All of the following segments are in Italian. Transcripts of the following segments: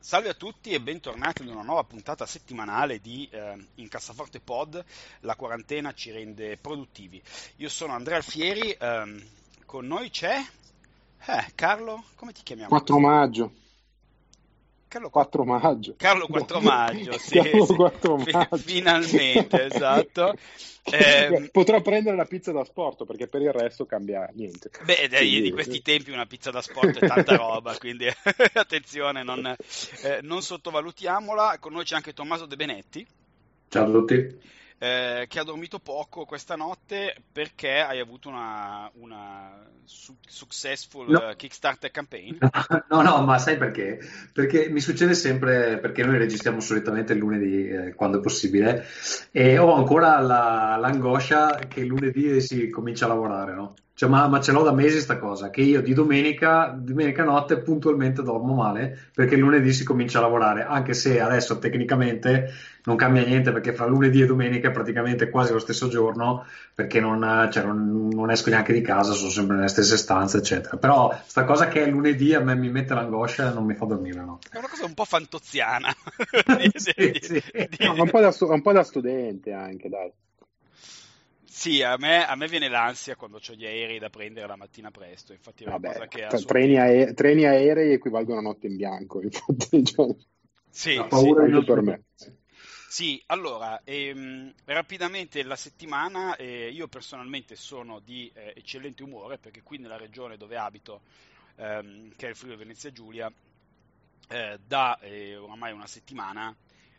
Salve a tutti e bentornati ad una nuova puntata settimanale di eh, Incassaforte Pod. La quarantena ci rende produttivi. Io sono Andrea Alfieri, ehm, con noi c'è eh, Carlo, come ti chiamiamo? 4 maggio. Carlo 4 maggio. Carlo 4 maggio, sì, Carlo sì. 4 maggio. Finalmente, esatto. Eh, Potrò prendere la pizza da sport perché per il resto cambia niente. Beh, dai, Quindi- di questi tempi una pizza da sport è tanta roba, quindi attenzione, non, eh, non sottovalutiamola. Con noi c'è anche Tommaso De Benetti. Ciao a tutti. Eh, che ha dormito poco questa notte perché hai avuto una, una su- successful No. Kickstarter campaign. No, no, ma sai perché? Perché mi succede sempre, perché noi registriamo solitamente il lunedì eh, quando è possibile e ho ancora la- l'angoscia che lunedì si comincia a lavorare, no? Cioè, ma, ma ce l'ho da mesi sta cosa, che io di domenica, domenica notte puntualmente dormo male perché lunedì si comincia a lavorare, anche se adesso tecnicamente non cambia niente perché fra lunedì e domenica è praticamente quasi lo stesso giorno perché non, cioè, non- non esco neanche di casa, sono sempre nelle stesse stanze, eccetera. Però sta cosa che è lunedì a me mi mette l'angoscia e non mi fa dormire, no? È una cosa un po' fantoziana. Sì, sì. No, un, po da, un po' da studente anche, dai. Sì, a me, a me viene l'ansia quando ho gli aerei da prendere la mattina presto, infatti è una Vabbè, cosa che tra- ha suo treni, tempo. ae- treni aerei equivalgono a notte in bianco, infatti, cioè, Sì, La sì. paura di anche non per me. Sì, allora, ehm, rapidamente la settimana, eh, io personalmente sono di eh, eccellente umore perché qui nella regione dove abito, ehm, che è il Friuli Venezia Giulia, eh, da eh, oramai una settimana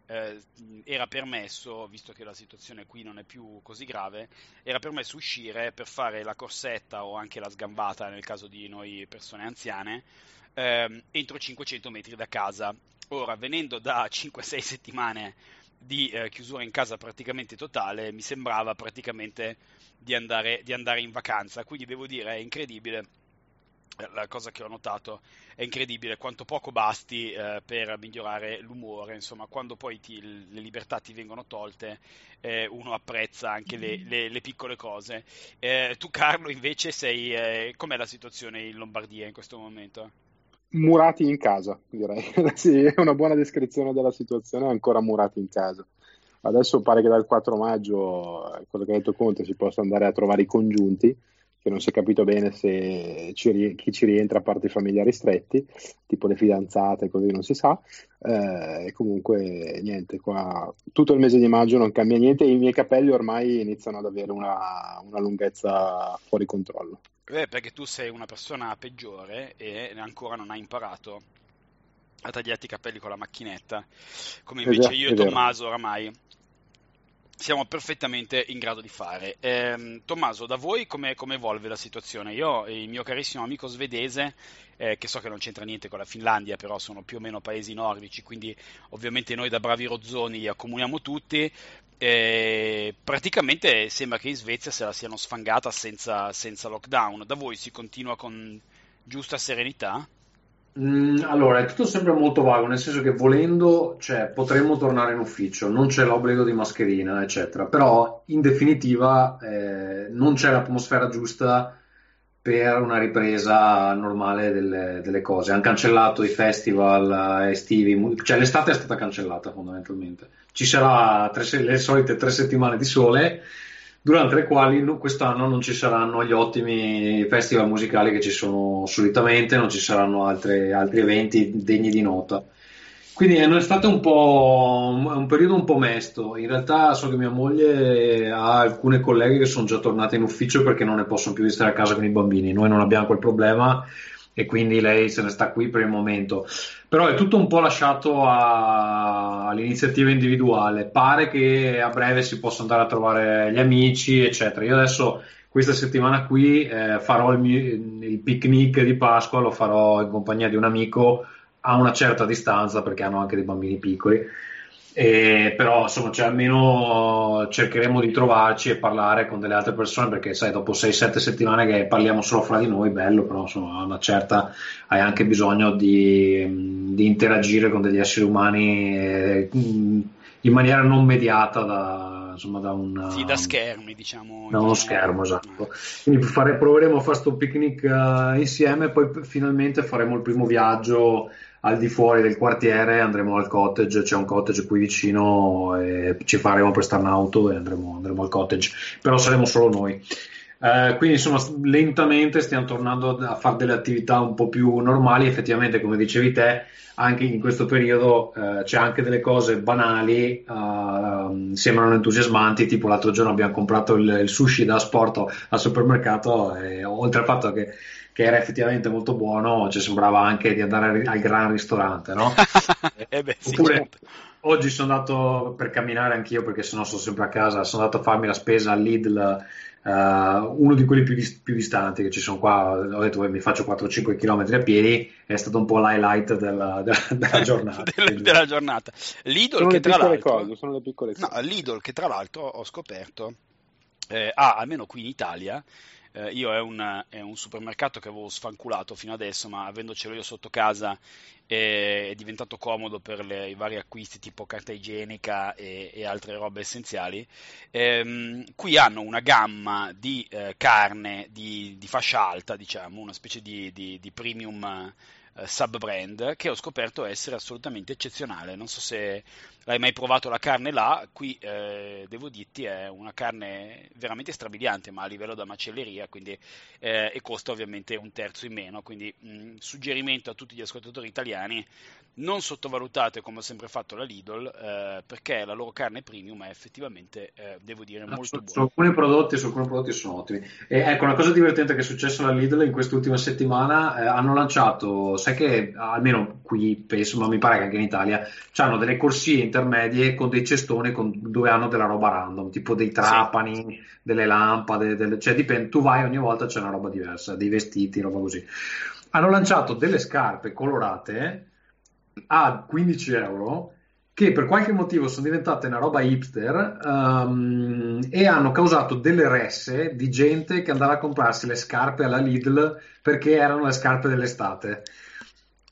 eh, era permesso, visto che la situazione qui non è più così grave, era permesso uscire per fare la corsetta o anche la sgambata nel caso di noi persone anziane ehm, entro 500 metri da casa. Ora, venendo da 5-6 settimane di eh, chiusura in casa praticamente totale, mi sembrava praticamente di andare, di andare in vacanza. Quindi devo dire, è incredibile. La cosa che ho notato è incredibile quanto poco basti eh, per migliorare l'umore, insomma, quando poi ti- le libertà ti vengono tolte, eh, uno apprezza anche le, le- le piccole cose. Eh, tu, Carlo, invece, sei. eh, com'è la situazione in Lombardia in questo momento? Murati in casa, direi. Sì, è una buona descrizione della situazione, ancora murati in casa. Adesso pare che dal 4 maggio, eh, quello che ha detto Conte, si possa andare a trovare i congiunti, che non si è capito bene se ci chi ci rientra a parte i familiari stretti, tipo le fidanzate, così non si sa. Eh, e comunque niente, qua tutto il mese di maggio non cambia niente e i miei capelli ormai iniziano ad avere una, una lunghezza fuori controllo. Eh, perché tu sei una persona peggiore e ancora non hai imparato a tagliarti i capelli con la macchinetta, come invece Esatto, io e. Tommaso oramai siamo perfettamente in grado di fare. Ehm, Tommaso, da voi come, come evolve la situazione? Io il mio carissimo amico svedese, eh, che so che non c'entra niente con la Finlandia, però sono più o meno paesi nordici, quindi ovviamente noi da bravi rozzoni li accomuniamo tutti. eh, praticamente sembra che in Svezia se la siano sfangata senza, senza lockdown. Da voi si continua con giusta serenità? Mm, allora, è tutto sempre molto vago, nel senso che volendo, cioè, potremmo tornare in ufficio, non c'è l'obbligo di mascherina, eccetera, però in definitiva eh, non c'è l'atmosfera giusta per una ripresa normale delle, delle cose. Hanno cancellato i festival eh, estivi, cioè l'estate è stata cancellata fondamentalmente. Ci se- le solite tre settimane di sole, durante le quali no- quest'anno non ci saranno gli ottimi festival musicali che ci sono solitamente, non ci saranno altre- altri eventi degni di nota. Quindi è stato un po' un periodo un po' mesto. In realtà so che mia moglie ha alcune colleghe che sono già tornate in ufficio perché non ne possono più di stare a casa con i bambini. Noi non abbiamo quel problema e quindi lei se ne sta qui per il momento. Però è tutto un po' lasciato a- all'iniziativa individuale. Pare che a breve si possa andare a trovare gli amici, eccetera. Io adesso questa settimana qui eh, farò il, mio- il picnic di Pasqua, lo farò in compagnia di un amico a una certa distanza perché hanno anche dei bambini piccoli. E, però insomma cioè, almeno cercheremo di trovarci e parlare con delle altre persone perché sai dopo 6-7 settimane che parliamo solo fra di noi bello però insomma una certa hai anche bisogno di, di interagire con degli esseri umani eh, in maniera non mediata da, insomma, da, un, sì, da schermi, diciamo. Da uno schermo, esatto. Quindi fare, proveremo a fare questo picnic uh, insieme, poi finalmente faremo il primo viaggio al di fuori del quartiere, andremo al cottage, c'è un cottage qui vicino, e ci faremo prestare un'auto e andremo, andremo al cottage, però saremo solo noi. Uh, quindi insomma lentamente stiamo tornando a fare delle attività un po' più normali effettivamente come dicevi te anche in questo periodo uh, c'è anche delle cose banali uh, sembrano entusiasmanti tipo l'altro giorno abbiamo comprato il, il sushi da sport al supermercato e oltre al fatto che, che era effettivamente molto buono ci sembrava anche di andare al gran ristorante no? eh beh, sì, oppure certo. oggi sono andato per camminare anch'io perché sennò sono sempre a casa sono andato a farmi la spesa al Lidl Uh, uno di quelli più, più, distanti che ci sono qua, ho detto mi faccio 4-5 km a piedi, è stato un po' l'highlight della, della, della giornata. della, della, giornata. Lidl sono che tra l'altro, cose, sono le piccole cose. No, Lidl che tra l'altro ho scoperto, eh, ha almeno qui in Italia, eh, io è un, è un, supermercato che avevo sfanculato fino adesso, ma avendocelo io sotto casa è diventato comodo per le, i vari acquisti tipo carta igienica e, e altre robe essenziali. Ehm, qui hanno una gamma di eh, carne di, di, fascia alta, diciamo, una specie di, di, di premium eh, sub brand che ho scoperto essere assolutamente eccezionale. Non so se l'hai mai provato la carne là, qui eh, devo dirti è una carne veramente strabiliante, ma a livello da macelleria, quindi, eh, e costa ovviamente un terzo in meno, quindi mh, suggerimento a tutti gli ascoltatori italiani, non sottovalutate come ho sempre fatto la Lidl, eh, perché la loro carne premium è effettivamente, eh, devo dire, molto su, buona. Su alcuni, prodotti, su alcuni prodotti sono ottimi. E ecco, una cosa divertente che è successa alla Lidl in quest'ultima settimana, eh, hanno lanciato, sai che almeno qui penso, ma mi pare che anche in Italia, hanno delle corsie intermedie con dei cestoni con, dove hanno della roba random, tipo dei trapani, sì. delle lampade, delle, cioè dipende, tu vai ogni volta c'è una roba diversa, dei vestiti, roba così. Hanno lanciato delle scarpe colorate a 15 euro che per qualche motivo sono diventate una roba hipster um, e hanno causato delle resse di gente che andava a comprarsi le scarpe alla Lidl perché erano le scarpe dell'estate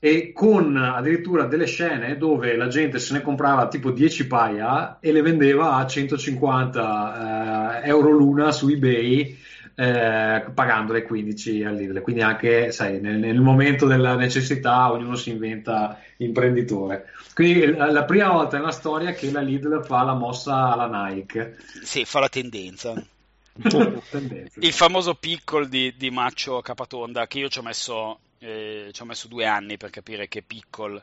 e con addirittura delle scene dove la gente se ne comprava tipo 10 paia e le vendeva a 150 eh, euro l'una su eBay eh, pagandole 15 all'Idle. Quindi anche, sai, nel, nel, momento della necessità ognuno si inventa imprenditore. Quindi la, la, prima volta nella storia che la Lidl fa la mossa alla Nike. Sì, fa la tendenza. Il famoso piccolo di, di Maccio Capatonda che io ci ho messo eh, ci ho messo due anni per capire che pickle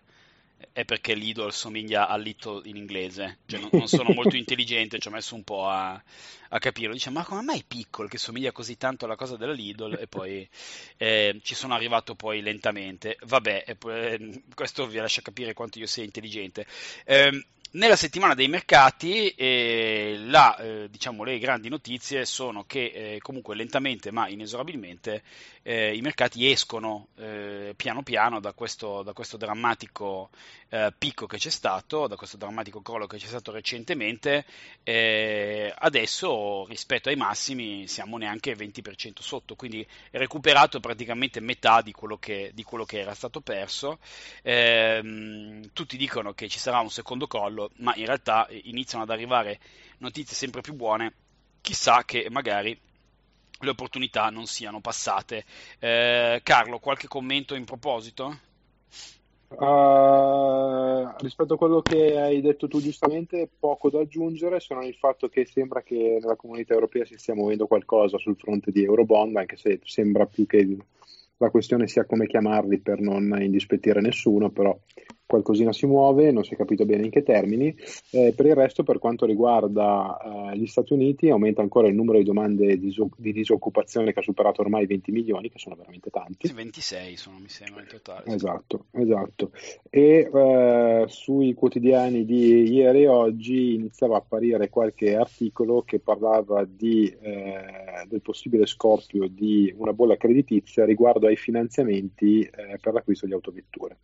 è perché Lidl somiglia a Little in inglese, cioè non, non sono molto intelligente, ci ho messo un po' a, a capirlo. Dice, ma come mai piccolo che somiglia così tanto alla cosa della Lidl? E poi eh, ci sono arrivato poi lentamente. Vabbè, poi, questo vi lascia capire quanto io sia intelligente. Eh, nella settimana dei mercati eh, la, eh, diciamo, le grandi notizie sono che eh, comunque lentamente ma inesorabilmente eh, i mercati escono eh, piano piano da questo, da questo drammatico eh, picco che c'è stato, da questo drammatico crollo che c'è stato recentemente. adesso rispetto ai massimi siamo neanche 20% sotto, quindi è recuperato praticamente metà di quello che, di quello che era stato perso. Ehm, tutti dicono che ci sarà un secondo crollo ma in realtà iniziano ad arrivare notizie sempre più buone, chissà che magari le opportunità non siano passate. Eh, Carlo, qualche commento in proposito? Uh, rispetto a quello che hai detto tu giustamente, poco da aggiungere, se non il fatto che sembra che nella comunità europea si stia muovendo qualcosa sul fronte di Eurobond, anche se sembra più che la questione sia come chiamarli per non indispettire nessuno, però qualcosina si muove, non si è capito bene in che termini. Eh, per il resto, per quanto riguarda eh, gli Stati Uniti, aumenta ancora il numero di domande di, di, disoccupazione che ha superato ormai i 20 milioni, che sono veramente tanti. 26 sono, mi sembra, in totale. Esatto, esatto. E eh, sui quotidiani di ieri e oggi iniziava a apparire qualche articolo che parlava di, eh, del possibile scoppio di una bolla creditizia riguardo ai finanziamenti eh, per l'acquisto di autovetture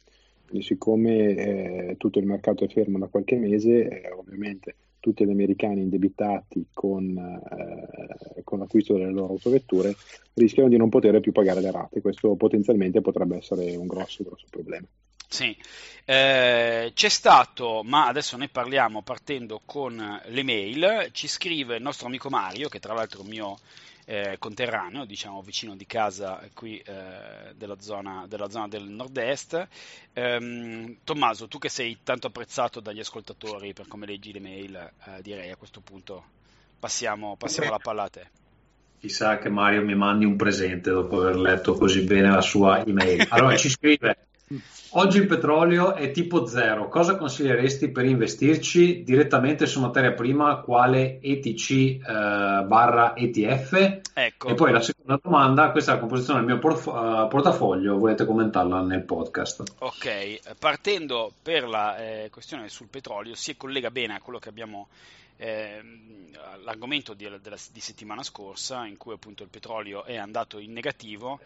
Quindi siccome eh, tutto il mercato è fermo da qualche mese, eh, ovviamente tutti gli americani indebitati con, eh, con, l'acquisto delle loro autovetture rischiano di non poter più pagare le rate. Questo potenzialmente potrebbe essere un grosso, grosso problema. Sì, eh, c'è stato, ma adesso ne parliamo partendo con le mail, ci scrive il nostro amico Mario, che tra l'altro è un mio eh, conterraneo, diciamo vicino di casa qui eh, della, zona, della, zona, del nord-est. Ehm, Tommaso, tu che sei tanto apprezzato dagli ascoltatori per come leggi le mail, eh, direi a questo punto passiamo, passiamo la palla a te. Chissà che Mario mi mandi un presente dopo aver letto così bene la sua email. Allora ci scrive Oggi il petrolio è tipo zero, cosa consiglieresti per investirci direttamente su materia prima quale ETC eh, barra ETF? Ecco. E poi la seconda domanda, questa è la composizione del mio porf- uh, portafoglio, volete commentarla nel podcast? Ok, partendo per la eh, questione sul petrolio, si collega bene a quello che abbiamo eh, l'argomento di, della, di, settimana scorsa in cui appunto il petrolio è andato in negativo.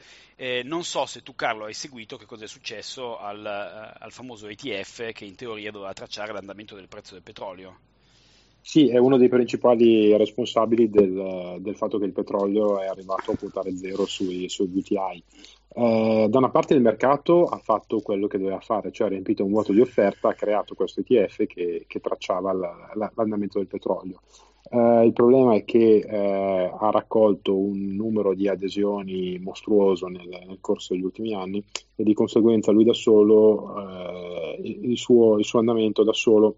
Non so se tu Carlo hai seguito che cosa è successo al, eh, al famoso ETF che in teoria doveva tracciare l'andamento del prezzo del petrolio. Sì, è uno dei principali responsabili del, del, fatto che il petrolio è arrivato a quotare zero sui, sui VTI. Eh, da una parte il mercato ha fatto quello che doveva fare, cioè ha riempito un vuoto di offerta, ha creato questo ETF che, che tracciava la, la, l'andamento del petrolio. Eh, il problema è che eh, ha raccolto un numero di adesioni mostruoso nel, nel, corso degli ultimi anni e di conseguenza lui da solo, eh, il suo, il suo andamento da solo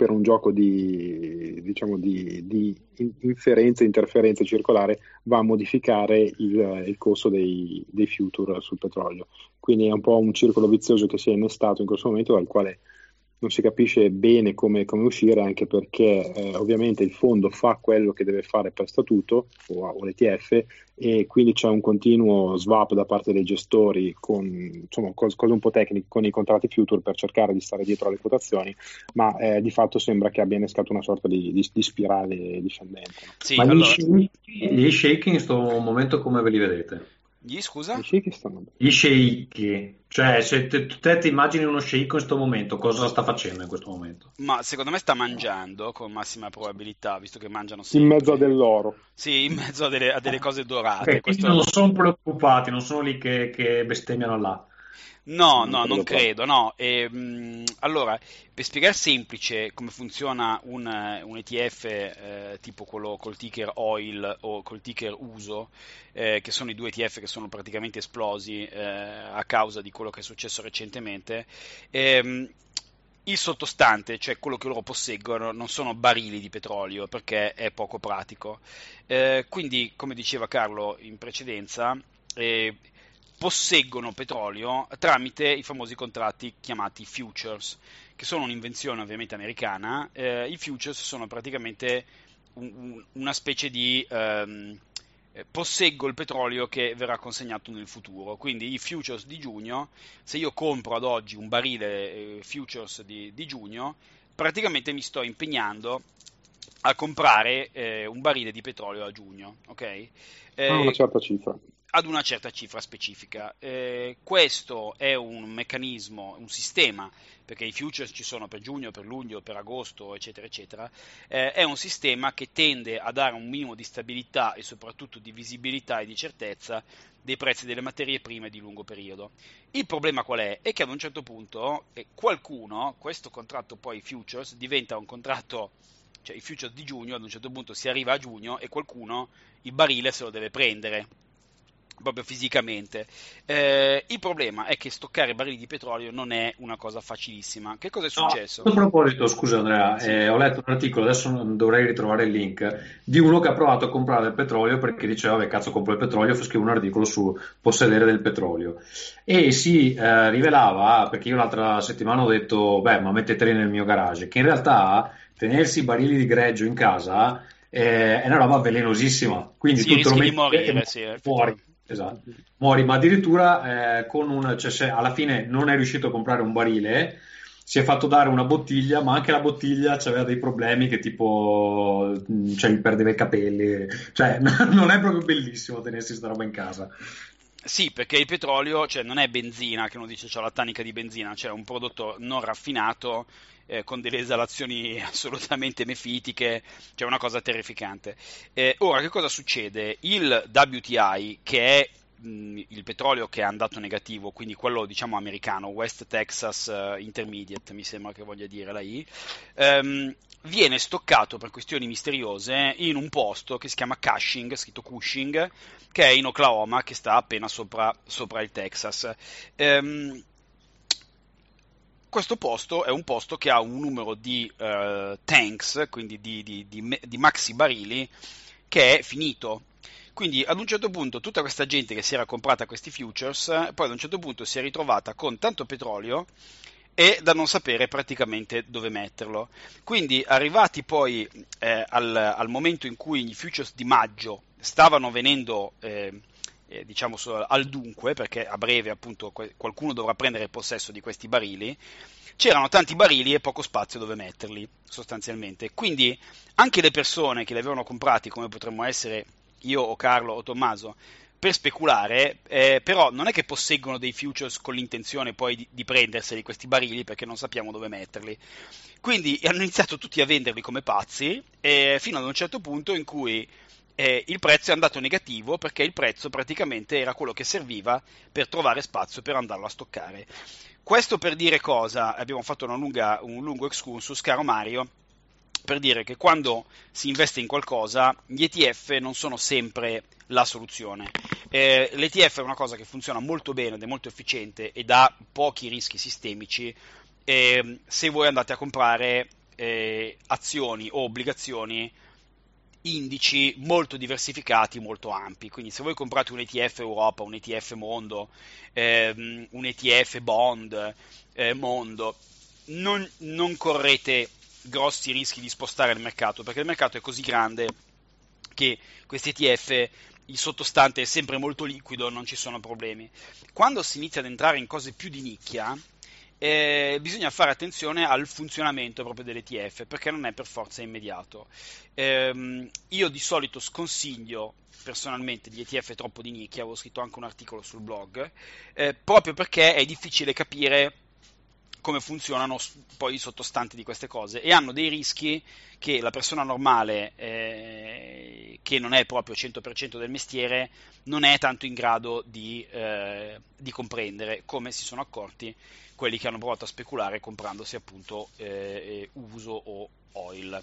per un gioco di, diciamo di, di inferenza interferenza circolare va a modificare il, il costo dei, dei, future sul petrolio. Quindi è un po' un circolo vizioso che si è innestato in questo momento dal quale non si capisce bene come, come uscire, anche perché eh, ovviamente il fondo fa quello che deve fare per statuto o, o l'ETF e quindi c'è un continuo swap da parte dei gestori con insomma, cose, cose un po' tecniche con i contratti future per cercare di stare dietro alle quotazioni, ma eh, di fatto sembra che abbia innescato una sorta di, di, di spirale discendente. Sì, ma allora... gli shake in questo momento come ve li vedete? Gli scusa? Gli sceicchi stanno Gli sceicchi. Cioè, se te, te, ti immagini uno sceicco in questo momento, cosa sta facendo in questo momento? Ma secondo me sta mangiando con massima probabilità, visto che mangiano sempre. In mezzo a dell'oro. Sì, in mezzo a delle, a delle cose dorate. Okay, questo... Non sono preoccupati, non sono lì che, che bestemmiano là. No, no, non credo, no. E, ehm, mh, allora, per spiegare semplice come funziona un, un ETF eh, tipo quello col ticker OIL o col ticker USO, eh, che sono i due ETF che sono praticamente esplosi eh, a causa di quello che è successo recentemente, ehm, il sottostante, cioè quello che loro posseggono, non sono barili di petrolio perché è poco pratico. Eh, quindi, come diceva Carlo in precedenza, eh, posseggono petrolio tramite i famosi contratti chiamati futures, che sono un'invenzione ovviamente americana. Eh, I futures sono praticamente un, un, una specie di ehm, eh, posseggo il petrolio che verrà consegnato nel futuro. Quindi i futures di giugno, se io compro ad oggi un barile eh, futures di, di, giugno, praticamente mi sto impegnando a comprare eh, un barile di petrolio a giugno. Ok? Eh, una certa cifra ad una certa cifra specifica. Eh, questo è un meccanismo, un sistema, perché i futures ci sono per giugno, per luglio, per agosto, eccetera, eccetera, eh, è un sistema che tende a dare un minimo di stabilità e soprattutto di visibilità e di certezza dei prezzi delle materie prime di lungo periodo. Il problema qual è? È che ad un certo punto eh, qualcuno, questo contratto poi futures, diventa un contratto cioè i futures di giugno, ad un certo punto si arriva a giugno e qualcuno il barile se lo deve prendere proprio fisicamente. Eh, il problema è che stoccare barili di petrolio non è una cosa facilissima. Che cosa è successo? No, a proposito, scusa Andrea, sì. eh, ho letto un articolo, adesso dovrei ritrovare il link, di uno che ha provato a comprare del petrolio perché diceva, vabbè cazzo compro il petrolio, scrive un articolo su possedere del petrolio. E si eh, rivelava, perché io l'altra settimana ho detto, beh ma metteteli nel mio garage, che in realtà tenersi i barili di greggio in casa eh, è una roba velenosissima. Quindi sì, tu te lo metti morire, sì, fuori esatto. Muori, ma addirittura eh, con un, cioè, se alla fine non è riuscito a comprare un barile, si è fatto dare una bottiglia, ma anche la bottiglia aveva dei problemi che tipo, cioè, gli perdeva i capelli, cioè non è proprio bellissimo tenersi sta roba in casa. sì, perché il petrolio cioè, non è benzina, che uno dice c'è la tanica di benzina, cioè un prodotto non raffinato eh, con delle esalazioni assolutamente mefitiche, cioè una cosa terrificante. Eh, ora, che cosa succede? Il WTI, che è il petrolio che è andato negativo, quindi quello diciamo americano, West Texas uh, Intermediate, mi sembra che voglia dire la I, um, viene stoccato per questioni misteriose in un posto che si chiama Cushing, scritto Cushing, che è in Oklahoma, che sta appena sopra, sopra il Texas. Um, questo posto è un posto che ha un numero di uh, tanks, quindi di, di, di, di maxi barili, che è finito quindi ad un certo punto tutta questa gente che si era comprata questi futures, poi ad un certo punto si è ritrovata con tanto petrolio e da non sapere praticamente dove metterlo. Quindi arrivati poi eh, al, al, momento in cui i futures di maggio stavano venendo eh, eh, diciamo al dunque, perché a breve appunto qualcuno dovrà prendere possesso di questi barili, c'erano tanti barili e poco spazio dove metterli sostanzialmente. Quindi anche le persone che li avevano comprati, come potremmo essere io o Carlo o Tommaso, per speculare, eh, però non è che posseggono dei futures con l'intenzione poi di, di prenderseli questi barili perché non sappiamo dove metterli. Quindi hanno iniziato tutti a venderli come pazzi, eh, fino ad un certo punto in cui eh, il prezzo è andato negativo perché il prezzo praticamente era quello che serviva per trovare spazio per andarlo a stoccare. Questo per dire cosa? Abbiamo fatto lunga, un lungo excursus, caro Mario, per dire che quando si investe in qualcosa, gli ETF non sono sempre la soluzione. Eh, L'ETF è una cosa che funziona molto bene ed è molto efficiente ed ha pochi rischi sistemici eh, se voi andate a comprare eh, azioni o obbligazioni indici molto diversificati, molto ampi. Quindi se voi comprate un ETF Europa, un ETF Mondo, ehm, un ETF Bond, eh, Mondo, non, non correte grossi rischi di spostare il mercato, perché il mercato è così grande che questi ETF il sottostante è sempre molto liquido, non ci sono problemi. Quando si inizia ad entrare in cose più di nicchia, eh, bisogna fare attenzione al funzionamento proprio dell'ETF, perché non è per forza immediato. Eh, io di solito sconsiglio personalmente gli ETF troppo di nicchia, avevo scritto anche un articolo sul blog, eh, proprio perché è difficile capire come funzionano poi i sottostanti di queste cose e hanno dei rischi che la persona normale eh, che non è proprio 100% del mestiere non è tanto in grado di, eh, di, comprendere come si sono accorti quelli che hanno provato a speculare comprandosi appunto eh, uso o oil.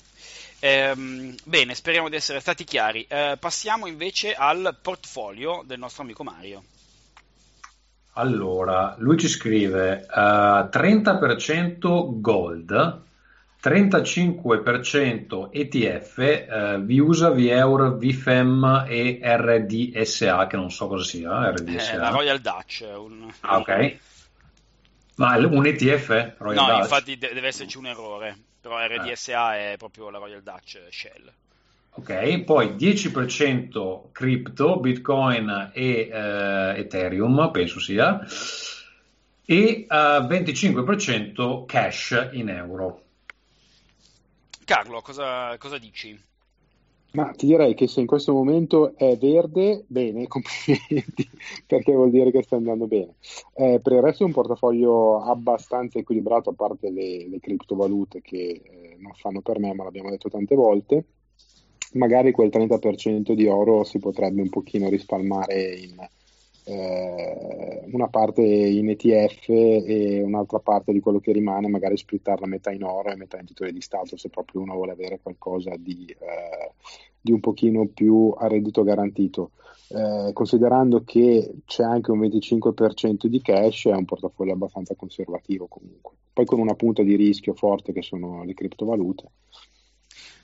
Ehm, bene, speriamo di essere stati chiari. Eh, passiamo invece al portfolio del nostro amico Mario. Allora, lui ci scrive uh, eh, 30% gold, 35% ETF, uh, Viusa, Vieur, Vifem e RDSA, che non so cosa sia. RDSA. Eh, la Royal Dutch. Un... Ah, ok. Ma un ETF? Royal no, Dutch? infatti deve esserci un errore, però RDSA eh. è proprio la Royal Dutch Shell. Ok, poi 10% cripto, Bitcoin e uh, Ethereum, penso sia, e eh, 25% cash in euro. Carlo, cosa, cosa, dici? Ma ti direi che se in questo momento è verde, bene, complimenti, perché vuol dire che sta andando bene. Eh, per il resto è un portafoglio abbastanza equilibrato, a parte le, le criptovalute che eh, non fanno per me, ma l'abbiamo detto tante volte magari quel 30% di oro si potrebbe un pochino risparmare in eh, una parte in ETF e un'altra parte di quello che rimane magari splittarla metà in oro e metà in titoli di Stato se proprio uno vuole avere qualcosa di, eh, di un pochino più a reddito garantito. Eh, considerando che c'è anche un 25% di cash, è un portafoglio abbastanza conservativo comunque. Poi con una punta di rischio forte che sono le criptovalute.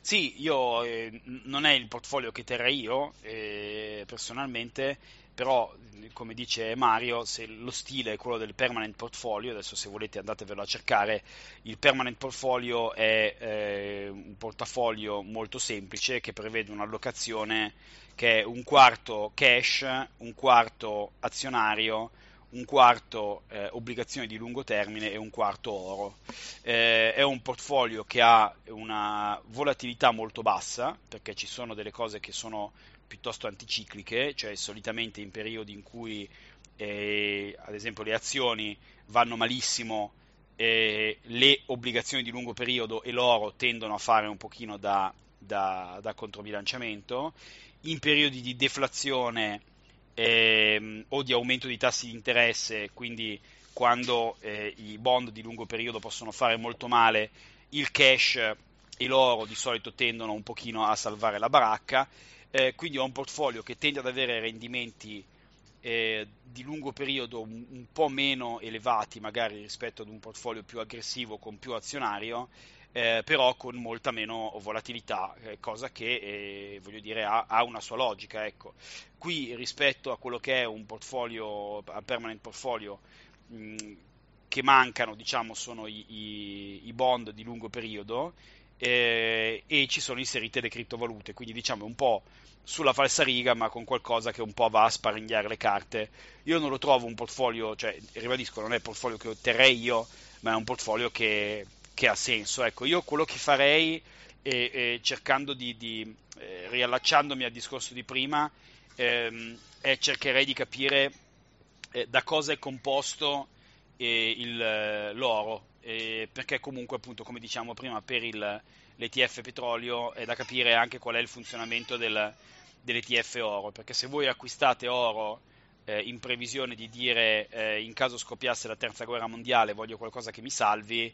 Sì, io eh, non è il portfolio che terrei io eh, personalmente, però come dice Mario, se lo stile è quello del permanent portfolio, adesso se volete andatevelo a cercare, il permanent portfolio è eh, un portafoglio molto semplice che prevede un'allocazione che è un quarto cash, un quarto azionario, un quarto eh, obbligazioni di lungo termine e un quarto oro. Eh, è un portfolio che ha una volatilità molto bassa perché ci sono delle cose che sono piuttosto anticicliche, cioè solitamente in periodi in cui eh, ad esempio le azioni vanno malissimo, le obbligazioni di lungo periodo e l'oro tendono a fare un pochino da, da, da controbilanciamento, in periodi di deflazione eh, o di aumento di tassi di interesse, quindi quando eh, i bond di lungo periodo possono fare molto male, il cash e l'oro di solito tendono un pochino a salvare la baracca, eh, quindi ho un portfolio che tende ad avere rendimenti eh, di lungo periodo un, un, po' meno elevati magari rispetto ad un portfolio più aggressivo con più azionario, eh, però con molta meno volatilità, eh, cosa che eh, dire ha, ha, una sua logica. Ecco. Qui rispetto a quello che è un portfolio, a permanent portfolio, mh, che mancano diciamo, sono i, i, i bond di lungo periodo eh, e ci sono inserite le criptovalute, quindi diciamo un po' sulla falsariga, ma con qualcosa che un po' va a sparigliare le carte. Io non lo trovo un portfolio, cioè, ribadisco, non è il portfolio che otterrei io, ma è un portfolio che, che ha senso. Ecco, io quello che farei, è, è cercando di, di eh, riallacciandomi al discorso di prima, ehm, è cercherei di capire eh, da cosa è composto eh, il, l'oro, perché comunque, appunto, come diciamo prima, per il, l'ETF petrolio è da capire anche qual è il funzionamento del, dell'ETF oro, perché se voi acquistate oro eh, in previsione di dire eh, in caso scoppiasse la terza guerra mondiale voglio qualcosa che mi salvi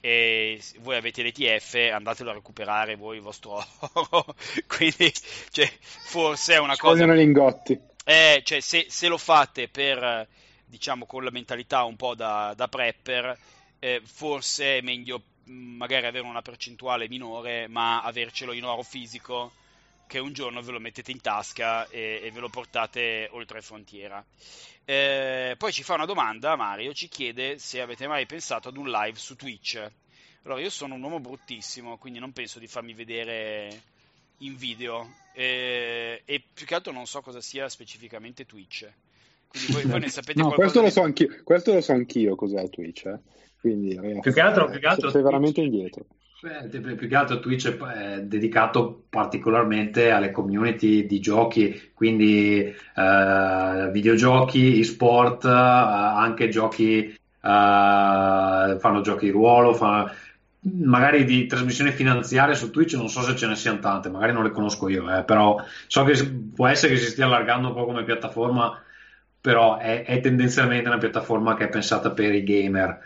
e voi avete l'ETF andatelo a recuperare voi il vostro oro. Quindi cioè, forse è una Ci cosa vogliono lingotti. Eh, cioè, se, se, lo fate per diciamo con la mentalità un po' da, da prepper eh, forse è meglio magari avere una percentuale minore ma avercelo in oro fisico che un giorno ve lo mettete in tasca e, e ve lo portate oltre frontiera. Eh, poi ci fa una domanda, Mario, ci chiede se avete mai pensato ad un live su Twitch. Allora, io sono un uomo bruttissimo, quindi non penso di farmi vedere in video eh, e più che altro non so cosa sia specificamente Twitch. Quindi voi, voi ne sapete no, questo lo, so anch'io, questo lo so anch'io cos'è Twitch. Eh? Quindi, ragazzi, più che altro, più che altro sei veramente indietro. Beh, più che altro Twitch è dedicato particolarmente alle community di giochi, quindi eh, videogiochi, e-sport, eh, anche giochi, eh, fanno giochi di ruolo, fanno, magari di trasmissioni finanziarie su Twitch non so se ce ne siano tante, magari non le conosco io, eh, però so che può essere che si stia allargando un po' come piattaforma però è, è, tendenzialmente una piattaforma che è pensata per i gamer.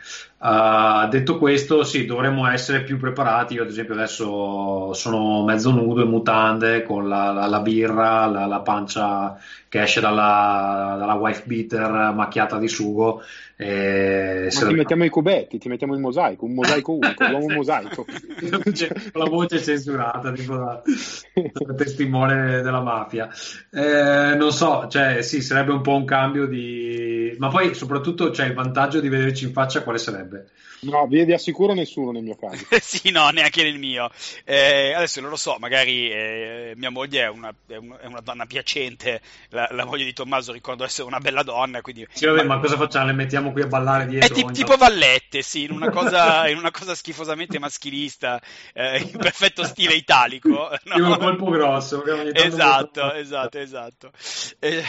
Uh, detto questo, sì, dovremmo essere più preparati. Io, ad esempio, adesso sono mezzo nudo in mutande con la, la, la birra, la, la, pancia che esce dalla, dalla wife beater macchiata di sugo eh, Ma ti mettiamo i cubetti, ti mettiamo il mosaico, un mosaico unico, l'uomo mosaico. Con la voce censurata, tipo da, da testimone della mafia. Eh, non so, cioè sì, sarebbe un po' un cambio di... Ma poi soprattutto c'è cioè, il vantaggio di vederci in faccia quale sarebbe? No, vi assicuro nessuno nel mio caso. sì, no, neanche nel mio. Eh, adesso non lo so, magari eh, mia moglie è una, è, una, donna piacente, la, la, moglie di Tommaso ricordo essere una bella donna, quindi... Sì, vabbè, ma, ma cosa facciamo? Le mettiamo qui a ballare dietro? È t- tipo Vallette, sì, in una cosa, in una cosa schifosamente maschilista, eh, in perfetto stile italico. No? un colpo grosso. Esatto, esatto, esatto. Eh,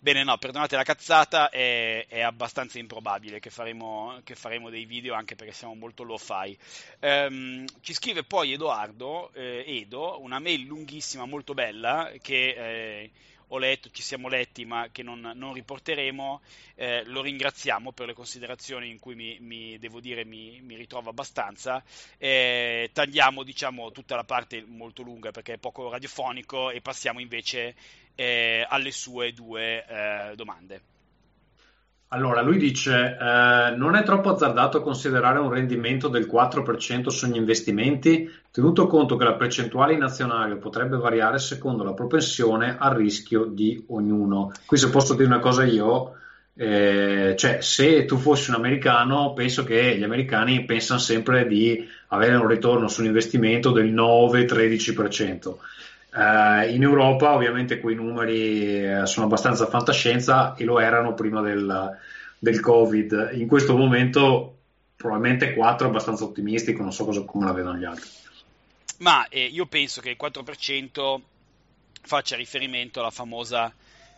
bene, no, perdonate la cazzata, è, è abbastanza improbabile che faremo, che faremo dei video anche perché siamo molto low-fi. Um, ci scrive poi Edoardo, eh, Edo, una mail lunghissima, molto bella, che eh, ho letto, ci siamo letti, ma che non, non riporteremo. Eh, lo ringraziamo per le considerazioni in cui mi, mi devo dire mi, mi ritrovo abbastanza. Eh, tagliamo diciamo, tutta la parte molto lunga perché è poco radiofonico e passiamo invece eh, alle sue due eh, domande. Allora, lui dice, eh, non è troppo azzardato considerare un rendimento del 4% sugli investimenti, tenuto conto che la percentuale in azionario potrebbe variare secondo la propensione al rischio di ognuno. Qui se posso dire una cosa io, eh, cioè se tu fossi un americano, penso che gli americani pensano sempre di avere un ritorno sull'investimento del 9-13%. Uh, in Europa ovviamente quei numeri uh, sono abbastanza fantascienza e lo erano prima del, del Covid. In questo momento probabilmente 4 abbastanza ottimistico, non so cosa, come la vedono gli altri. Ma eh, io penso che il 4% faccia riferimento alla famosa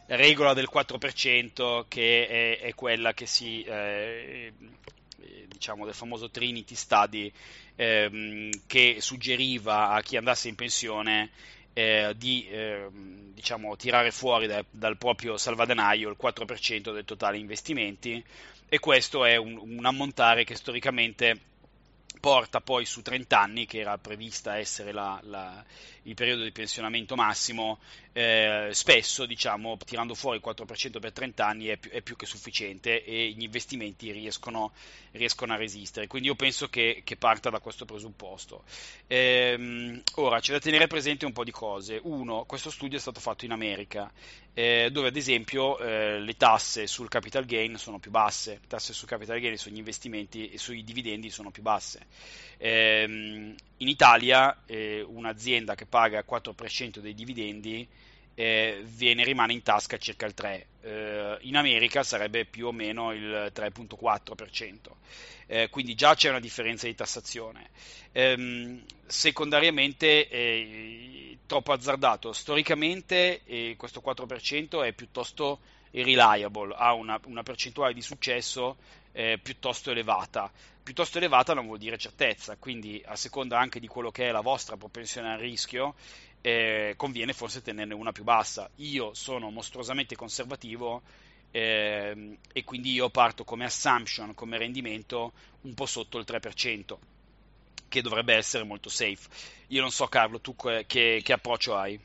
regola del 4% che è, è quella che si eh, diciamo del famoso Trinity Study ehm, che suggeriva a chi andasse in pensione eh, di eh, diciamo, tirare fuori da, dal proprio salvadanaio il 4% del totale investimenti. E questo è un, un ammontare che storicamente porta poi su 30 anni, che era prevista essere la, la, il periodo di pensionamento massimo, eh, spesso diciamo, tirando fuori il 4% per 30 anni è più, è più che sufficiente e gli investimenti riescono, riescono, a resistere. Quindi io penso che, che parta da questo presupposto. Ehm, ora c'è da tenere presente un po' di cose. Uno, questo studio è stato fatto in America, eh, dove ad esempio eh, le tasse sul capital gain sono più basse, le tasse sul capital gain sugli investimenti e sui dividendi sono più basse. Ehm, in Italia eh, un'azienda che paga il 4% dei dividendi eh, viene, rimane in tasca circa il 3%, eh, in America sarebbe più o meno il 3.4%, eh, quindi già c'è una differenza di tassazione. Ehm, secondariamente eh, troppo azzardato, storicamente eh, questo 4% è piuttosto reliable, ha una, una percentuale di successo eh, piuttosto elevata. Piuttosto elevata non vuol dire certezza, quindi a seconda anche di quello che è la vostra propensione al rischio, eh, conviene forse tenerne una più bassa. Io sono mostruosamente conservativo eh, e quindi io parto come assumption, come rendimento un po' sotto il 3%, che dovrebbe essere molto safe. Io non so Carlo, tu che, che approccio hai?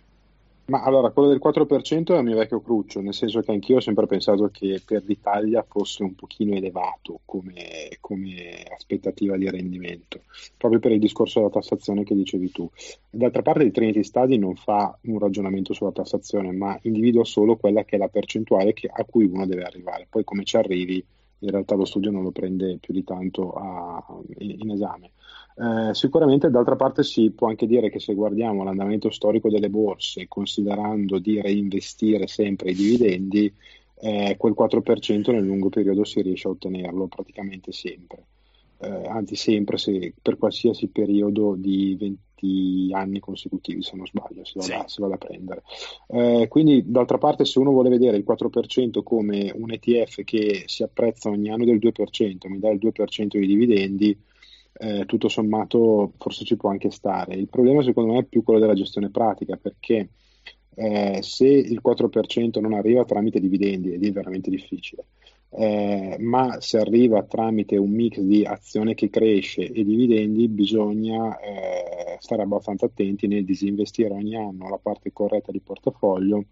Ma allora, quello del 4% è il mio vecchio cruccio, nel senso che anch'io ho sempre pensato che per l'Italia fosse un pochino elevato come, come aspettativa di rendimento, proprio per il discorso della tassazione che dicevi tu. D'altra parte il Trinity Study non fa un ragionamento sulla tassazione, ma individua solo quella che è la percentuale che, a cui uno deve arrivare. Poi come ci arrivi, in realtà lo studio non lo prende più di tanto a, in, in esame. Eh, sicuramente d'altra parte si può anche dire che se guardiamo l'andamento storico delle borse, considerando di reinvestire sempre i dividendi, eh, quel 4% nel lungo periodo si riesce a ottenerlo praticamente sempre, eh, anzi sempre se, per qualsiasi periodo di 20 anni consecutivi, se non sbaglio, si va, sì. a prendere. Eh, quindi d'altra parte se uno vuole vedere il 4% come un ETF che si apprezza ogni anno del 2%, mi dà il 2% di dividendi, eh, tutto sommato forse ci può anche stare. Il problema secondo me è più quello della gestione pratica perché eh, se il 4% non arriva tramite dividendi ed è veramente difficile, eh, ma se arriva tramite un mix di azione che cresce e dividendi, bisogna eh, stare abbastanza attenti nel disinvestire ogni anno la parte corretta di portafoglio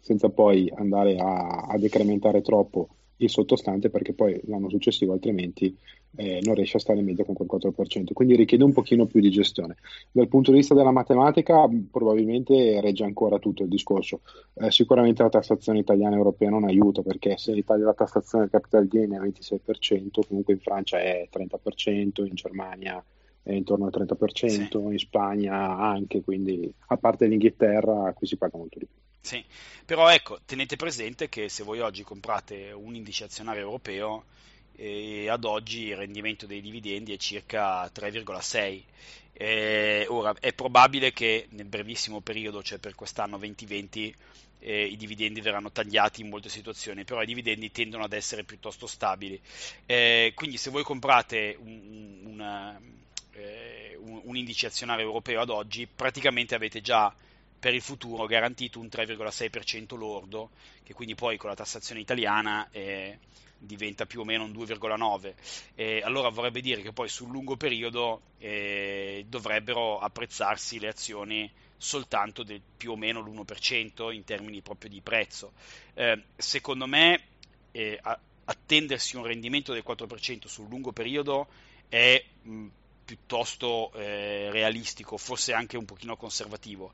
senza poi andare a, a decrementare troppo il sottostante perché poi l'anno successivo altrimenti eh, non riesce a stare in media con quel 4%, quindi richiede un pochino più di gestione. Dal punto di vista della matematica probabilmente regge ancora tutto il discorso, eh, sicuramente la tassazione italiana e europea non aiuta perché se in Italia la tassazione del capital gain è 26%, comunque in Francia è 30%, in Germania è intorno al 30%, sì. in Spagna anche, quindi a parte l'Inghilterra qui si paga molto di più. Sì, però ecco, tenete presente che se voi oggi comprate un indice azionario europeo, eh, ad oggi il rendimento dei dividendi è circa 3,6. Eh, ora, è probabile che nel brevissimo periodo, cioè per quest'anno 2020, eh, i dividendi verranno tagliati in molte situazioni, però i dividendi tendono ad essere piuttosto stabili. Eh, quindi se voi comprate un, una, eh, un, un indice azionario europeo ad oggi, praticamente avete già per il futuro garantito un 3,6% lordo, che quindi poi con la tassazione italiana eh, diventa più o meno un 2,9%. Eh, allora vorrebbe dire che poi sul lungo periodo eh, dovrebbero apprezzarsi le azioni soltanto del più o meno l'1% in termini proprio di prezzo. Eh, secondo me eh, attendersi un rendimento del 4% sul lungo periodo è mh, piuttosto eh, realistico, forse anche un pochino conservativo.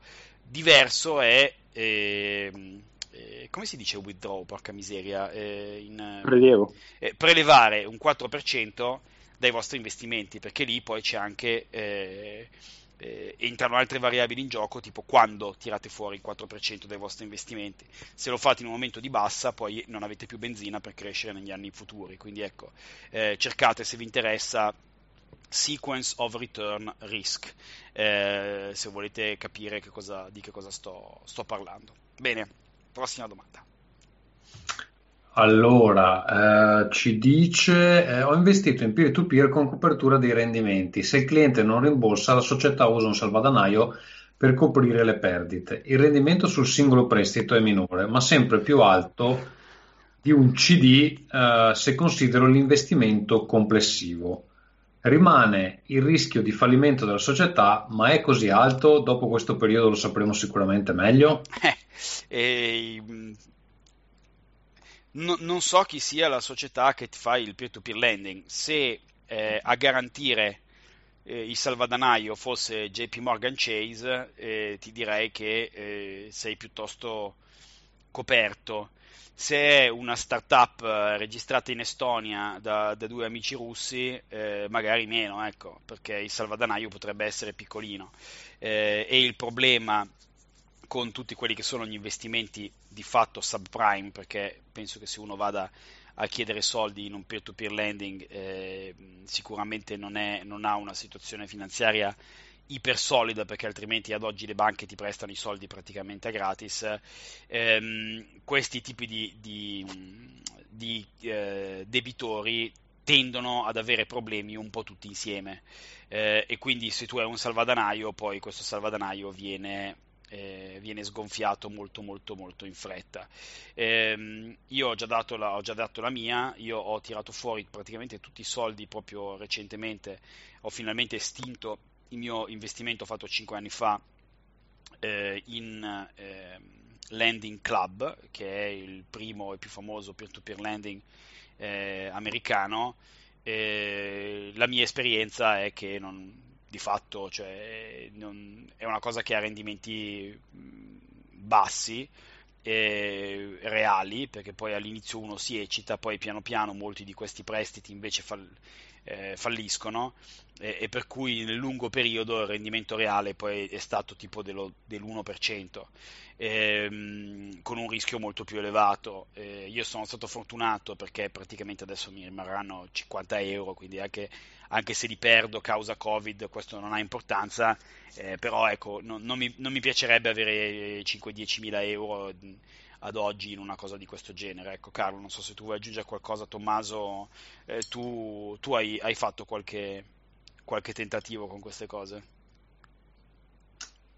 Diverso è, eh, eh, come si dice withdraw, porca miseria? Eh, in, Prelievo. Eh, prelevare un 4% dai vostri investimenti, perché lì poi c'è anche eh, eh, entrano altre variabili in gioco, tipo quando tirate fuori il 4% dei vostri investimenti. Se lo fate in un momento di bassa, poi non avete più benzina per crescere negli anni futuri. Quindi ecco, eh, cercate se vi interessa Sequence of Return Risk, eh, se volete capire che cosa, di che cosa sto, sto parlando. Bene, prossima domanda. Allora, eh, ci dice, eh, ho investito in peer-to-peer con copertura dei rendimenti. Se il cliente non rimborsa, la società usa un salvadanaio per coprire le perdite. Il rendimento sul singolo prestito è minore, ma sempre più alto di un CD eh, se considero l'investimento complessivo. Rimane il rischio di fallimento della società, ma è così alto? Dopo questo periodo lo sapremo sicuramente meglio. Eh, no, non so chi sia la società che ti fa il peer-to-peer lending. Se eh, a garantire eh, il salvadanaio fosse JP Morgan Chase, eh, ti direi che eh, sei piuttosto coperto. Se è una startup eh, registrata in Estonia da, da due amici russi, eh, magari meno, ecco, perché il salvadanaio potrebbe essere piccolino. e il problema con tutti quelli che sono gli investimenti di fatto subprime, perché penso che se uno vada a chiedere soldi in un peer-to-peer lending eh, sicuramente non, è, non, ha una situazione finanziaria iper solida perché altrimenti ad oggi le banche ti prestano i soldi praticamente gratis. Eh, questi tipi di, di, di eh, debitori tendono ad avere problemi un po' tutti insieme eh, e quindi se tu hai un salvadanaio poi questo salvadanaio viene eh, viene sgonfiato molto molto molto in fretta. Eh, io ho già, la, ho già, dato la, mia, io ho tirato fuori praticamente tutti i soldi proprio recentemente, ho finalmente estinto il mio investimento fatto 5 anni fa eh, in ehm, Landing Club, che è il primo e più famoso peer-to-peer lending eh, americano. la mia esperienza è che non, di fatto cioè, non, è una cosa che ha rendimenti bassi eh, reali perché poi all'inizio uno si eccita poi piano piano molti di questi prestiti invece fall, eh, falliscono eh, e per cui nel lungo periodo il rendimento reale poi è stato tipo dello, dell'1% ehm, con un rischio molto più elevato. Eh, io sono stato fortunato perché praticamente adesso mi rimarranno 50 euro quindi anche anche se li perdo causa Covid, questo non ha importanza, eh, però ecco, non, non, mi, non, mi, piacerebbe avere 5-10 mila euro ad oggi in una cosa di questo genere. Ecco, Carlo, non so se tu vuoi aggiungere qualcosa, Tommaso, eh, tu, tu hai, hai, fatto qualche, qualche, tentativo con queste cose?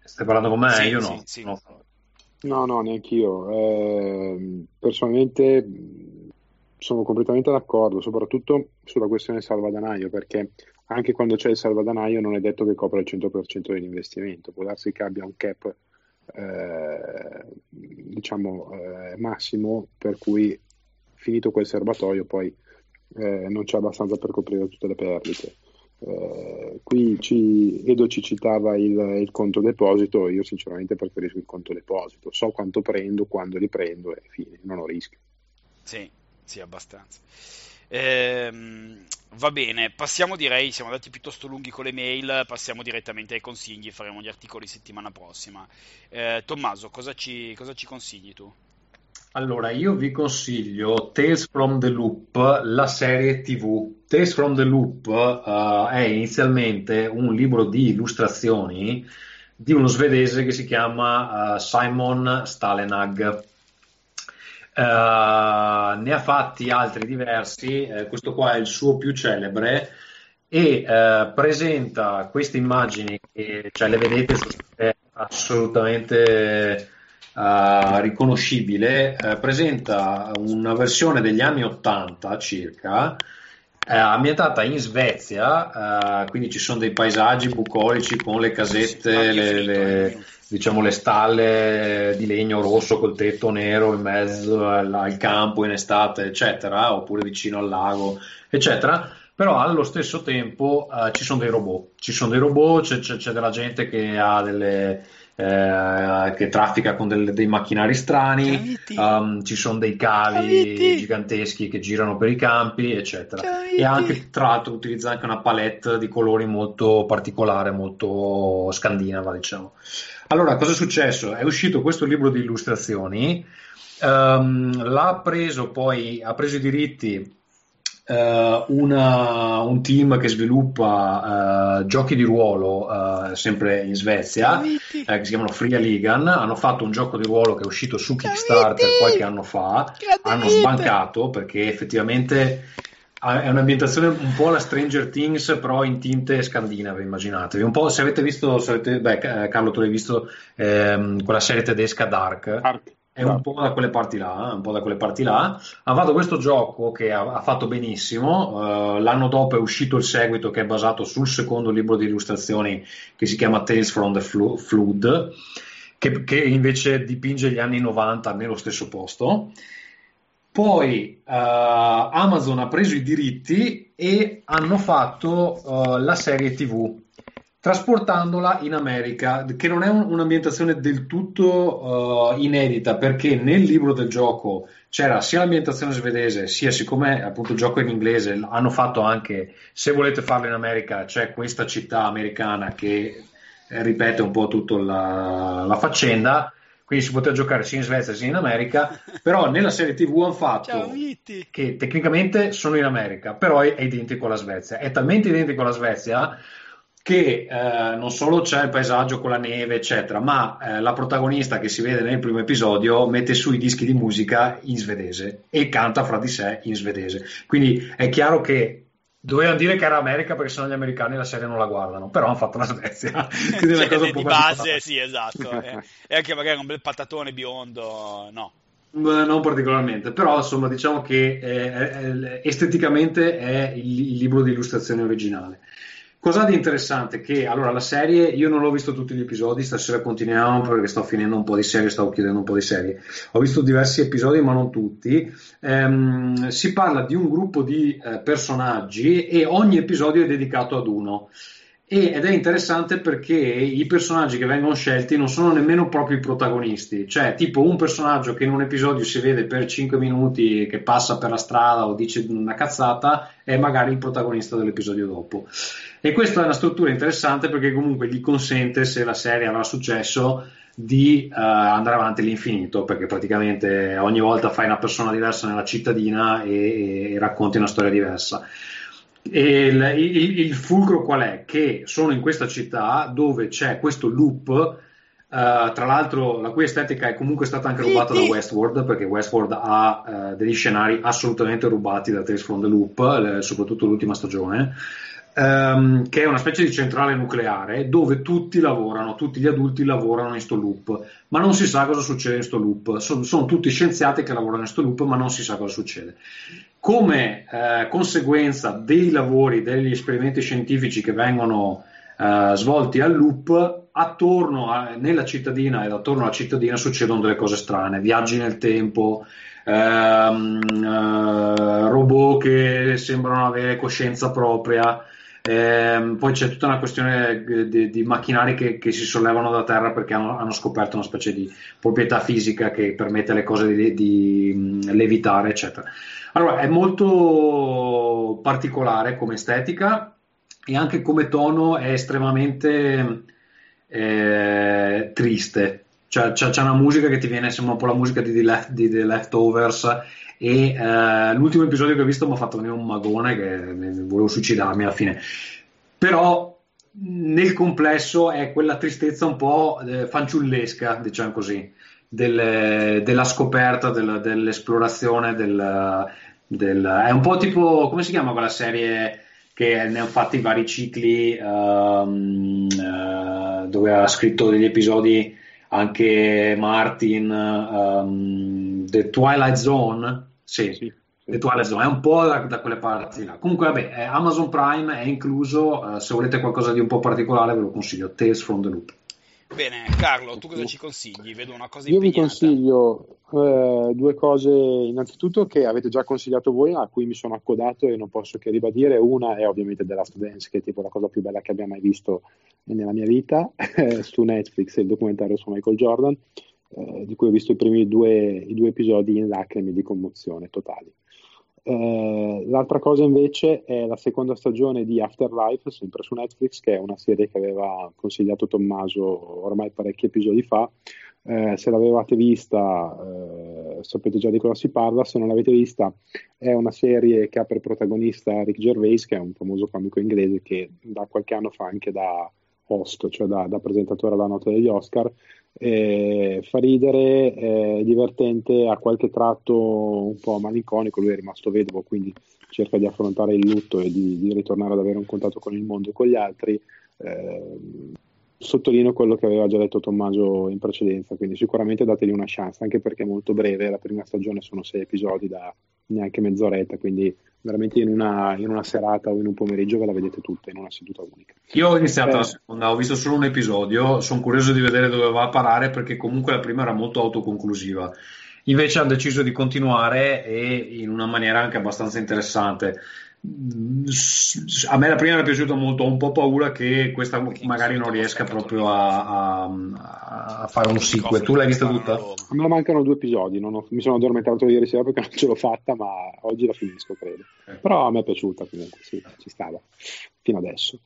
Stai parlando con me? Sì, Io no. Sì, sì. no. No, no, neanche io. Eh, personalmente sono completamente d'accordo, soprattutto sulla questione salvadanaio, perché anche quando c'è il salvadanaio non è detto che copra il 100% dell'investimento, può darsi che abbia un cap eh, diciamo eh, massimo per cui finito quel serbatoio poi eh, non c'è abbastanza per coprire tutte le perdite. Eh, qui ci, Edo ci citava il, il, conto deposito, io sinceramente preferisco il conto deposito, so quanto prendo, quando li prendo e fine, non ho rischio. Sì, sì, abbastanza. Ehm, va bene, passiamo direi, siamo andati piuttosto lunghi con le mail, passiamo direttamente ai consigli, faremo gli articoli settimana prossima. Eh, Tommaso, cosa ci, cosa ci consigli tu? Allora, io vi consiglio Tales from the Loop, la serie TV. Tales from the Loop uh, è inizialmente un libro di illustrazioni di uno svedese che si chiama uh, Simon Stalenag. Uh, ne ha fatti altri diversi, questo qua è il suo più celebre e presenta queste immagini che cioè, le vedete è assolutamente riconoscibile, presenta una versione degli anni 80 circa ambientata in Svezia, quindi ci sono dei paesaggi bucolici con le casette, le, le, diciamo le stalle di legno rosso col tetto nero in mezzo al, al, campo in estate, eccetera, oppure vicino al lago, eccetera. Però allo stesso tempo uh, ci sono dei robot, ci sono dei robot, c'è, c'è, c'è della gente che ha delle, eh, che traffica con del, dei macchinari strani, um, ci sono dei cavi Caviti. giganteschi che girano per i campi, eccetera. Caviti. E anche, tra l'altro, utilizza anche una palette di colori molto particolare, molto scandinava, diciamo. Allora, cosa è successo? È uscito questo libro di illustrazioni, um, l'ha preso poi, ha preso i diritti uh, una, un team che sviluppa uh, giochi di ruolo uh, sempre in Svezia, che si chiamano Fria Ligan. Hanno fatto un gioco di ruolo che è uscito su Kickstarter qualche anno fa. Hanno sbancato perché effettivamente è un'ambientazione un po' alla Stranger Things, però in tinte scandinave, immaginatevi. Un po' se avete visto, se avete, beh, Carlo, tu l'hai visto ehm, quella serie tedesca Dark. Dark è un po' da quelle parti là, un po' da quelle parti là. Ha fatto questo gioco che ha, ha fatto benissimo. Uh, l'anno dopo è uscito il seguito che è basato sul secondo libro di illustrazioni che si chiama Tales from the Flood, che, che invece dipinge gli anni 90 nello stesso posto. Poi uh, Amazon ha preso i diritti e hanno fatto uh, la serie TV trasportandola in America, che non è un, un'ambientazione del tutto uh, inedita, perché nel libro del gioco c'era sia l'ambientazione svedese, sia siccome appunto il gioco è in inglese, hanno fatto anche, se volete farlo in America, c'è questa città americana che ripete un po' tutta la, la, faccenda. Quindi si poteva giocare sia in Svezia sia in America, però nella serie TV hanno fatto Ciao, che tecnicamente sono in America, però è, è identico alla Svezia. È talmente identico alla Svezia che eh, non solo c'è il paesaggio con la neve, eccetera, ma eh, la protagonista che si vede nel primo episodio mette su i dischi di musica in svedese e canta fra di sé in svedese. Quindi è chiaro che dovevano dire che era America perché sennò gli americani la serie non la guardano, però hanno fatto la Svezia. Quindi cioè, cosa di base, sì, esatto. E anche magari un bel patatone biondo, no. Non particolarmente, però insomma diciamo che eh, eh, esteticamente è il libro di illustrazione originale. Cosa di interessante? Che allora la serie, io non l'ho visto tutti gli episodi, stasera continuiamo perché sto finendo un po' di serie, stavo chiudendo un po' di serie. Ho visto diversi episodi, ma non tutti. Ehm, si parla di un gruppo di eh, personaggi e ogni episodio è dedicato ad uno. Ed è interessante perché i personaggi che vengono scelti non sono nemmeno proprio i protagonisti, cioè tipo un personaggio che in un episodio si vede per 5 minuti che passa per la strada o dice una cazzata è magari il protagonista dell'episodio dopo. E questa è una struttura interessante perché comunque gli consente, se la serie avrà successo, di uh, andare avanti all'infinito, perché praticamente ogni volta fai una persona diversa nella cittadina e, e racconti una storia diversa. E il, il, il, fulcro qual è? Che sono in questa città dove c'è questo loop. Uh, tra l'altro, la cui estetica è comunque stata anche rubata da Westworld, perché Westworld ha uh, degli scenari assolutamente rubati da Tales from the Loop, le, soprattutto l'ultima stagione ehm, che è una specie di centrale nucleare dove tutti lavorano, tutti gli adulti lavorano in sto loop, ma non si sa cosa succede in sto loop. Sono, sono tutti scienziati che lavorano in sto loop, ma non si sa cosa succede. Come eh, conseguenza dei lavori, degli esperimenti scientifici che vengono eh, svolti al loop, attorno a, nella cittadina ed attorno alla cittadina succedono delle cose strane, viaggi nel tempo, ehm, eh, robot che sembrano avere coscienza propria, eh, poi c'è tutta una questione di, di macchinari che, che, si sollevano da terra perché hanno, hanno, scoperto una specie di proprietà fisica che permette alle cose di, di levitare, eccetera. Allora, è molto particolare come estetica e anche come tono è estremamente eh, triste. Cioè, c'è, c'è, una musica che ti viene, sembra un po' la musica di The, Left, di The Leftovers e uh, l'ultimo episodio che ho visto mi ha fatto venire un magone che volevo suicidarmi alla fine. Però nel complesso è quella tristezza un po' eh, fanciullesca, diciamo così, del, della scoperta, del, dell'esplorazione, del, del, è un po' tipo, come si chiama quella serie che ne hanno fatti vari cicli um, uh, dove ha scritto degli episodi anche Martin, um, The Twilight Zone, sì, sì. The Twilight Zone, è un po' da, da, quelle parti là. Comunque, vabbè, Amazon Prime è incluso, eh, se volete qualcosa di un po' particolare ve lo consiglio, Tales from the Loop. Bene, Carlo, tu cosa ci consigli? Vedo una cosa Io vi consiglio eh, due cose, innanzitutto che avete già consigliato voi, a cui mi sono accodato e non posso che ribadire. Una è ovviamente The Last Dance, che è tipo la cosa più bella che abbia mai visto nella mia vita, su Netflix, il documentario su Michael Jordan eh, di cui ho visto i primi due, i due episodi in lacrime di commozione totali. Eh, l'altra cosa invece è la seconda stagione di Afterlife, sempre su Netflix, che è una serie che aveva consigliato Tommaso ormai parecchi episodi fa. Eh, se l'avevate vista, eh, sapete già di cosa si parla, se non l'avete vista è una serie che ha per protagonista Rick Gervais, che è un famoso comico inglese che da qualche anno fa anche da host, cioè da, da presentatore alla nota degli Oscar. Eh, fa ridere, è divertente, ha qualche tratto un po' malinconico, lui è rimasto vedovo, quindi cerca di affrontare il lutto e di, di ritornare ad avere un contatto con il mondo e con gli altri. Eh, sottolineo quello che aveva già detto Tommaso in precedenza, quindi sicuramente dategli una chance, anche perché è molto breve, la prima stagione sono sei episodi da neanche mezz'oretta, quindi veramente in una, in una serata o in un pomeriggio ve la vedete tutta in una seduta unica. Io ho iniziato eh, la seconda, ho visto solo un episodio, sono curioso di vedere dove va a parare perché comunque la prima era molto autoconclusiva. Invece hanno deciso di continuare e in una maniera anche abbastanza interessante a me la prima mi è piaciuta molto, ho un po' paura che questa magari non riesca proprio a, a, a fare un sequel. Tu l'hai vista tutta? A me mancano due episodi, ho, mi sono addormentato ieri sera perché non ce l'ho fatta, ma oggi la finisco, credo. Però a me è piaciuta comunque, sì, ci stava fino adesso.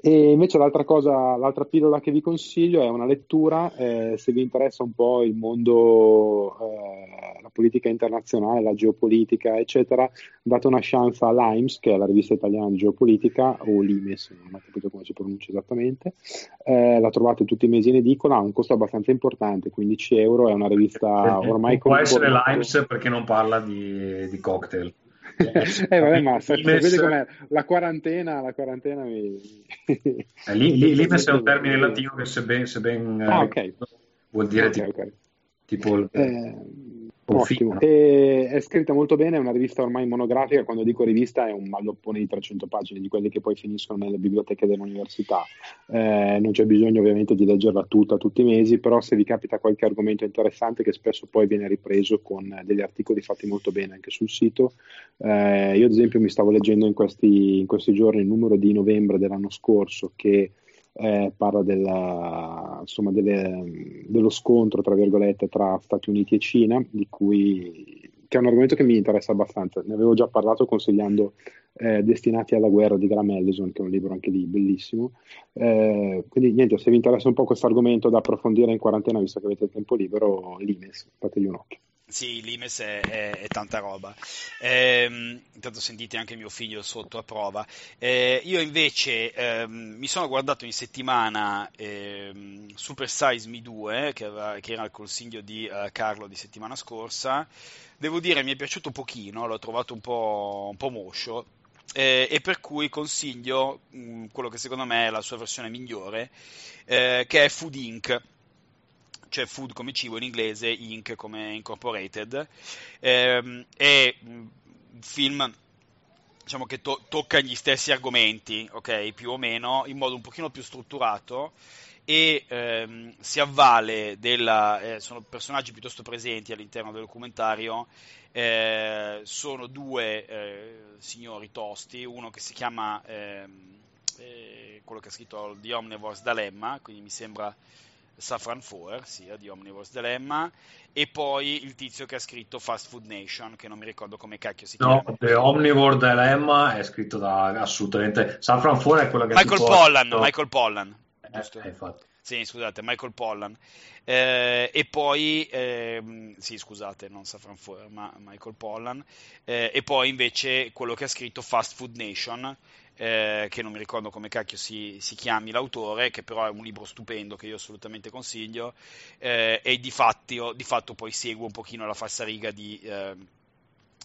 E invece l'altra cosa, l'altra pillola che vi consiglio è una lettura, eh, se vi interessa un po' il mondo, eh, la politica internazionale, la geopolitica, eccetera, date una chance a Limes, che è la rivista italiana di geopolitica, o Limes, non ho capito come si pronuncia esattamente, eh, la trovate tutti i mesi in edicola, ha un costo abbastanza importante, 15 euro, è una rivista ormai... Può essere Limes perché non parla di, di cocktail eh vabbè, ma se, vede com'è la quarantena, la quarantena mi... eh, lì, lì, Limes è un termine latino che se ben, se ben ah, okay. vuol dire okay, tipo, okay. tipo eh, Ottimo. E è scritta molto bene, è una rivista ormai monografica, quando dico rivista è un malloppone di 300 pagine, di quelle che poi finiscono nelle biblioteche dell'università. Eh, non c'è bisogno ovviamente di leggerla tutta tutti i mesi, però se vi capita qualche argomento interessante che spesso poi viene ripreso con degli articoli fatti molto bene anche sul sito. Eh, io ad esempio mi stavo leggendo in questi, in questi giorni il numero di novembre dell'anno scorso che eh, parla della, insomma, delle, dello scontro tra virgolette tra Stati Uniti e Cina, cui che è un argomento che mi interessa abbastanza. Ne avevo già parlato consigliando eh, Destinati alla guerra di Graham Ellison, che è un libro anche lì bellissimo. Eh, quindi niente, se vi interessa un po' questo argomento da approfondire in quarantena, visto che avete tempo libero, l'Ines, fategli un occhio. Sì, l'Imes è, è, è tanta roba. Eh, intanto sentite anche mio figlio sotto a prova. Eh, io invece eh, mi sono guardato in settimana ehm, Super Size Me 2, che, aveva, che, era il consiglio di uh, Carlo di settimana scorsa. Devo dire, mi è piaciuto pochino, l'ho trovato un po', un po moscio. Eh, e per cui consiglio mh, mm, quello che secondo me è la sua versione migliore, eh, che è Food Inc cioè food come cibo in inglese, Inc. come incorporated. Eh, è un film diciamo che to- tocca gli stessi argomenti, ok, più o meno, in modo un pochino più strutturato e ehm, si avvale della... Eh, sono personaggi piuttosto presenti all'interno del documentario, eh, sono due eh, signori tosti, uno che si chiama ehm, eh, quello che ha scritto The Omnivore's Dilemma, quindi mi sembra Safran Foer, sia di Omnivore's Dilemma, e poi il tizio che ha scritto Fast Food Nation, che non mi ricordo come cacchio si chiama. No, The Omnivore Dilemma è scritto da assolutamente Safran Foer è quello che Michael Pollan, detto... Michael Pollan. Eh, eh, sì, scusate, Michael Pollan. Eh, e poi, eh, sì, scusate, non Safran Foer, ma Michael Pollan. Eh, e poi invece quello che ha scritto Fast Food Nation, eh, che non mi ricordo come cacchio si, si, chiami l'autore, che però è un libro stupendo che io assolutamente consiglio, eh, e di, fatti, di, fatto poi seguo un pochino la falsariga di, eh,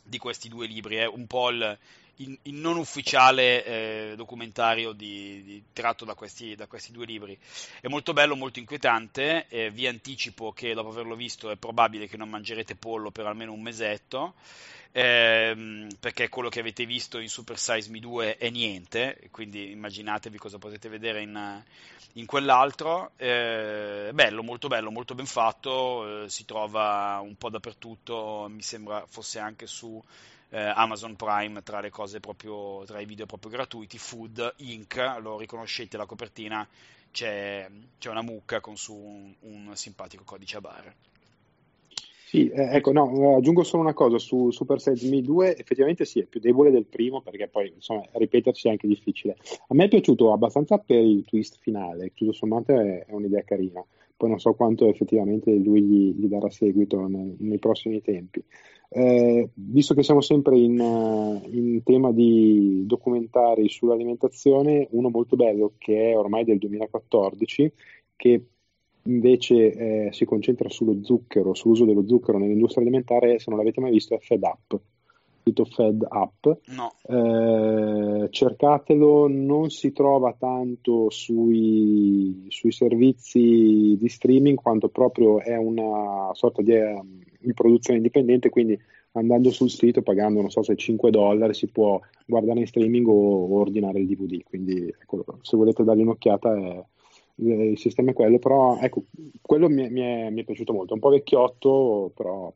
di questi due libri, è un po' il, il, il non ufficiale eh, documentario di, di, tratto da questi, da questi, due libri. È molto bello, molto inquietante, vi anticipo che dopo averlo visto è probabile che non mangerete pollo per almeno un mesetto ehm, perché quello che avete visto in Super Size Me 2 è niente, quindi immaginatevi cosa potete vedere in, in quell'altro. Eh, bello, molto bello, molto ben fatto, eh, si trova un po' dappertutto, mi sembra fosse anche su eh, Amazon Prime tra le cose proprio, tra i video proprio gratuiti, Food Inc., lo riconoscete la copertina, c'è, c'è una mucca con su un, un simpatico codice a barre. Sì, eh, ecco, no, aggiungo solo una cosa, su Super Size Me 2 effettivamente sì, è più debole del primo perché poi insomma ripetersi è anche difficile. A me è piaciuto abbastanza per il twist finale, tutto sommato è, è un'idea carina, poi non so quanto effettivamente lui gli, gli darà seguito nei, nei prossimi tempi. Eh, visto che siamo sempre in, in, tema di documentari sull'alimentazione, uno molto bello che è ormai del 2014, che invece eh, si concentra sullo zucchero, sull'uso dello zucchero nell'industria alimentare, se non l'avete mai visto è Fed Up sito Fed Up. No. Eh, cercatelo, non si trova tanto sui, sui, servizi di streaming quanto proprio è una sorta di, eh, di, produzione indipendente, quindi andando sul sito pagando non so se 5 dollari si può guardare in streaming o, o ordinare il DVD, quindi ecco, se volete dargli un'occhiata è, il sistema è quello, però ecco, quello mi, mi, è, mi è piaciuto molto, è un po' vecchiotto, però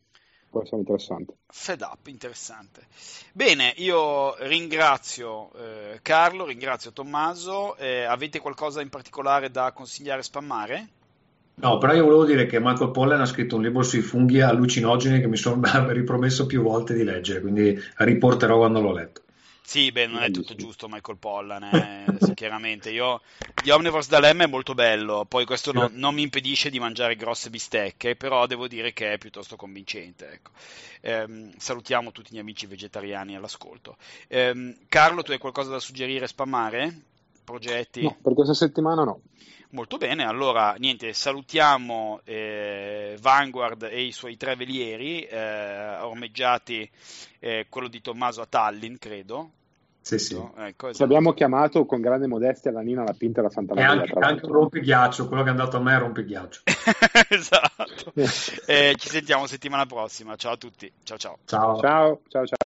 può essere interessante. Fed up, interessante. Bene, io ringrazio eh, Carlo, ringrazio Tommaso. Eh, avete qualcosa in particolare da consigliare a spammare? No, però io volevo dire che Michael Pollan ha scritto un libro sui funghi allucinogeni che mi sono ripromesso più volte di leggere, quindi riporterò quando l'ho letto. Sì, beh, non è tutto giusto Michael Pollan, eh, chiaramente. Io, The Omnivores da Lem è molto bello, poi questo non, non, mi impedisce di mangiare grosse bistecche, però devo dire che è piuttosto convincente. Ecco. Eh, salutiamo tutti gli amici vegetariani all'ascolto. Eh, Carlo, tu hai qualcosa da suggerire, spammare? Progetti? No, per questa settimana no. Molto bene, allora niente, salutiamo eh, Vanguard e i suoi tre velieri, eh, ormeggiati eh, quello di Tommaso a Tallinn, credo, sì, sì. Ecco, esatto. abbiamo chiamato con grande modestia la Nina la Pinta e la Santa Maria. E anche, anche un rompighiaccio, quello che è andato a me è rompighiaccio. esatto. eh, ci sentiamo settimana prossima. Ciao a tutti. Ciao ciao. Ciao ciao ciao. ciao.